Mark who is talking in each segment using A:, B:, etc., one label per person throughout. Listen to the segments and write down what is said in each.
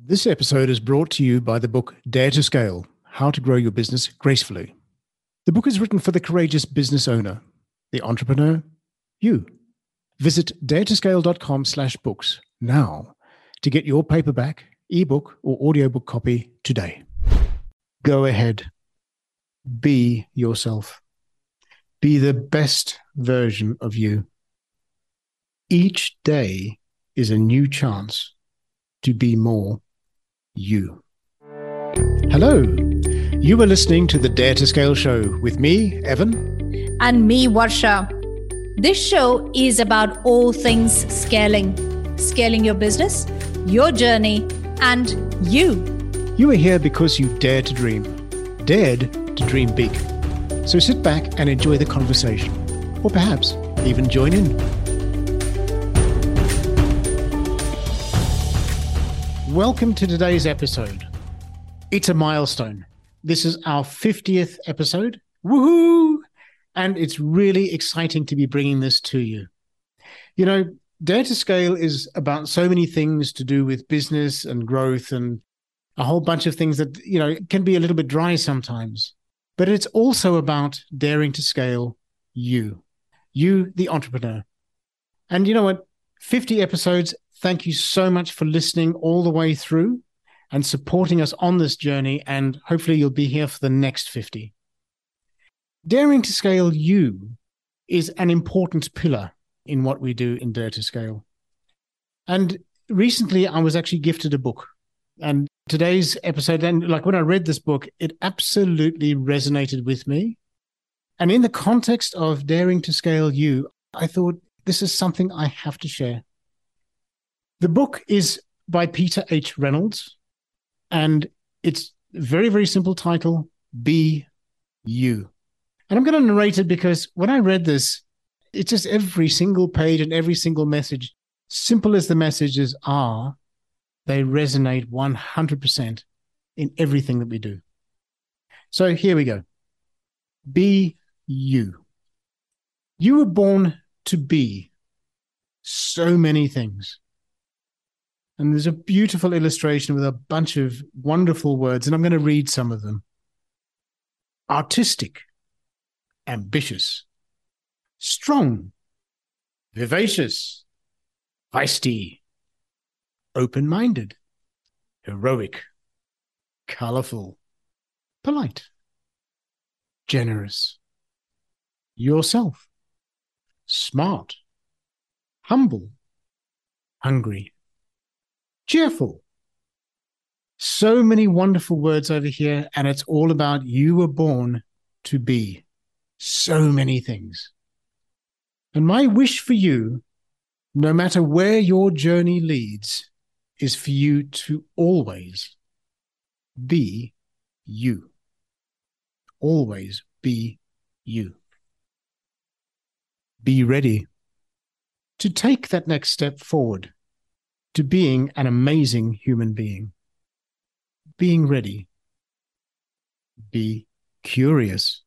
A: This episode is brought to you by the book Dare to Scale How to Grow Your Business Gracefully. The book is written for the courageous business owner, the entrepreneur, you. Visit daretoscale.com slash books now to get your paperback, ebook, or audiobook copy today. Go ahead. Be yourself. Be the best version of you. Each day is a new chance to be more you. Hello. You are listening to the Dare to Scale show with me, Evan.
B: And me, Varsha. This show is about all things scaling scaling your business, your journey, and you.
A: You are here because you dare to dream, dared to dream big. So sit back and enjoy the conversation, or perhaps even join in. Welcome to today's episode. It's a milestone. This is our 50th episode. Woohoo! And it's really exciting to be bringing this to you. You know, Dare to Scale is about so many things to do with business and growth and a whole bunch of things that, you know, can be a little bit dry sometimes. But it's also about daring to scale you, you, the entrepreneur. And you know what? 50 episodes Thank you so much for listening all the way through and supporting us on this journey. And hopefully, you'll be here for the next 50. Daring to Scale You is an important pillar in what we do in Dare to Scale. And recently, I was actually gifted a book. And today's episode, and like when I read this book, it absolutely resonated with me. And in the context of Daring to Scale You, I thought this is something I have to share. The book is by Peter H. Reynolds, and it's a very, very simple title Be You. And I'm going to narrate it because when I read this, it's just every single page and every single message, simple as the messages are, they resonate 100% in everything that we do. So here we go. Be you. You were born to be so many things. And there's a beautiful illustration with a bunch of wonderful words, and I'm going to read some of them. Artistic, ambitious, strong, vivacious, feisty, open minded, heroic, colorful, polite, generous, yourself, smart, humble, hungry cheerful. So many wonderful words over here, and it's all about you were born to be so many things. And my wish for you, no matter where your journey leads, is for you to always be you. Always be you. Be ready to take that next step forward to being an amazing human being. Being ready. Be curious.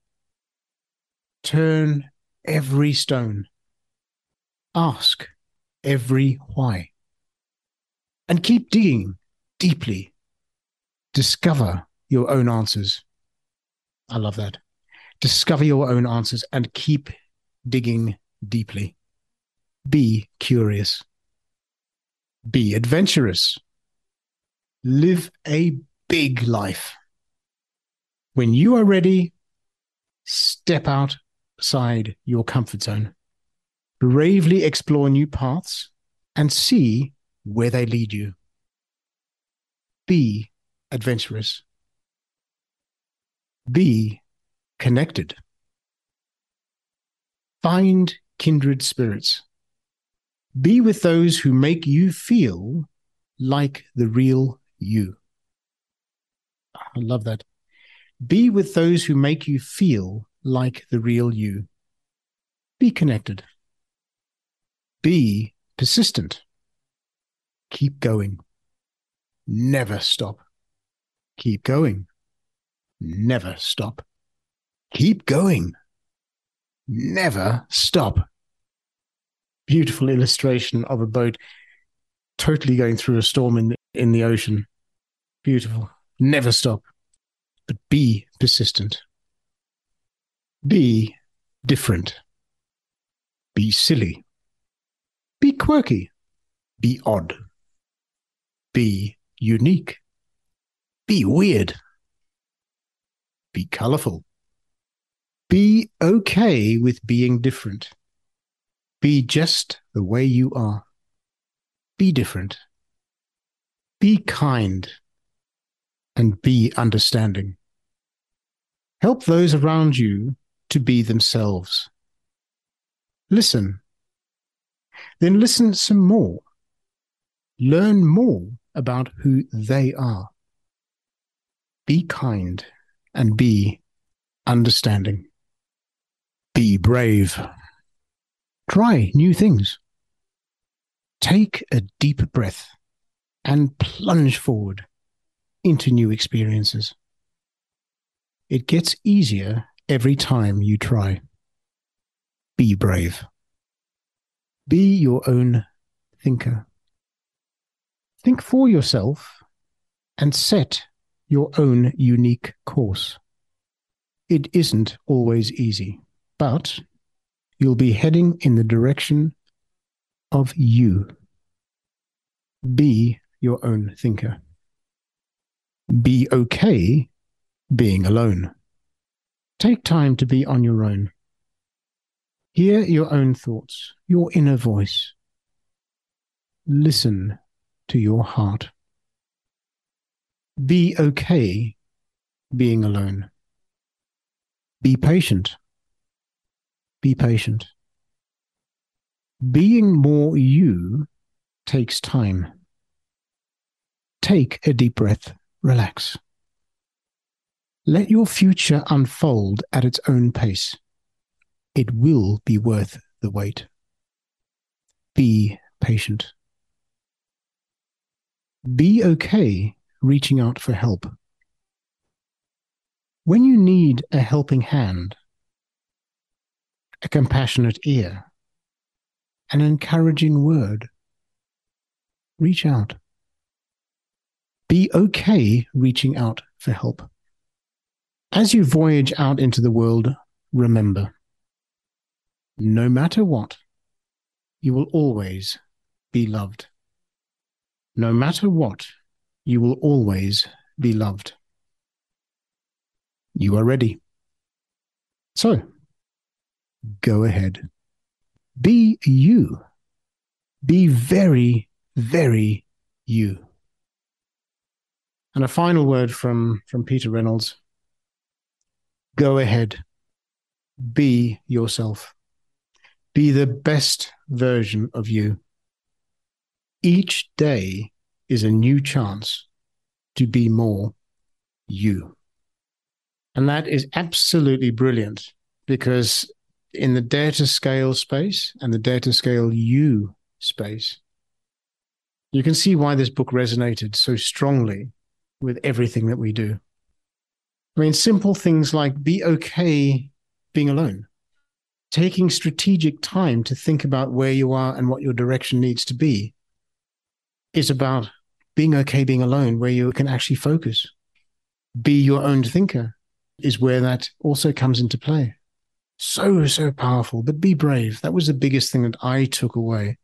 A: Turn every stone. Ask every why. And keep digging deeply. Discover your own answers. I love that. Discover your own answers and keep digging deeply. Be curious. Be adventurous. Live a big life. When you are ready, step outside your comfort zone. Bravely explore new paths and see where they lead you. Be adventurous. Be connected. Find kindred spirits. Be with those who make you feel like the real you. I love that. Be with those who make you feel like the real you. Be connected. Be persistent. Keep going. Never stop. Keep going. Never stop. Keep going. Never stop beautiful illustration of a boat totally going through a storm in the, in the ocean. Beautiful. Never stop, but be persistent. Be different. Be silly. Be quirky. Be odd. Be unique. Be weird. Be colorful. Be okay with being different. Be just the way you are. Be different. Be kind. And be understanding. Help those around you to be themselves. Listen. Then listen some more. Learn more about who they are. Be kind and be understanding. Be brave. Try new things. Take a deep breath and plunge forward into new experiences. It gets easier every time you try. Be brave. Be your own thinker. Think for yourself and set your own unique course. It isn't always easy, but you'll be heading in the direction of you. Be your own thinker. Be okay being alone. Take time to be on your own. Hear your own thoughts, your inner voice. Listen to your heart. Be okay being alone. Be patient. Be patient. Being more you takes time. Take a deep breath, relax. Let your future unfold at its own pace. It will be worth the wait. Be patient. Be okay reaching out for help. When you need a helping hand, a compassionate ear, an encouraging word, reach out. Be okay reaching out for help. As you voyage out into the world, remember no matter what, you will always be loved. No matter what, you will always be loved. You are ready. So, go ahead. Be you. Be very, very you. And a final word from, from Peter Reynolds go ahead. Be yourself. Be the best version of you. Each day is a new chance to be more you. And that is absolutely brilliant because in the Dare to Scale space and the Dare to Scale you space, you can see why this book resonated so strongly with everything that we do. I mean, simple things like be okay being alone, taking strategic time to think about where you are and what your direction needs to be is about being okay being alone, where you can actually focus. Be your own thinker is where that also comes into play. So, so powerful, but be brave. That was the biggest thing that I took away.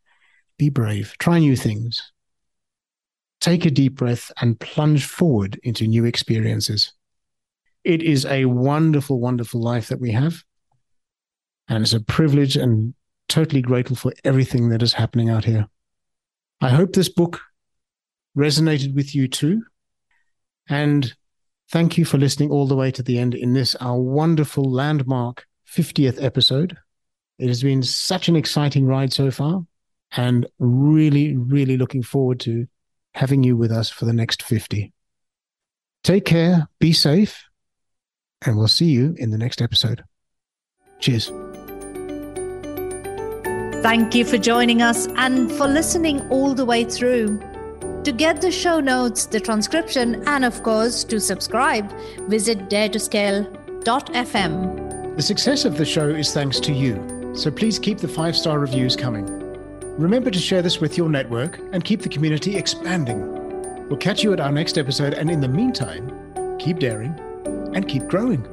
A: Be brave, try new things. Take a deep breath and plunge forward into new experiences. It is a wonderful, wonderful life that we have. And it's a privilege and totally grateful for everything that is happening out here. I hope this book resonated with you too. And thank you for listening all the way to the end in this, our wonderful landmark 50th episode. It has been such an exciting ride so far, and really, really looking forward to having you with us for the next 50. Take care, be safe, and we'll see you in the next episode. Cheers.
B: Thank you for joining us and for listening all the way through. To get the show notes, the transcription, and of course, to subscribe, visit daretoscale.fm.
A: The success of the show is thanks to you, so please keep the five star reviews coming. Remember to share this with your network and keep the community expanding. We'll catch you at our next episode. And in the meantime, keep daring and keep growing.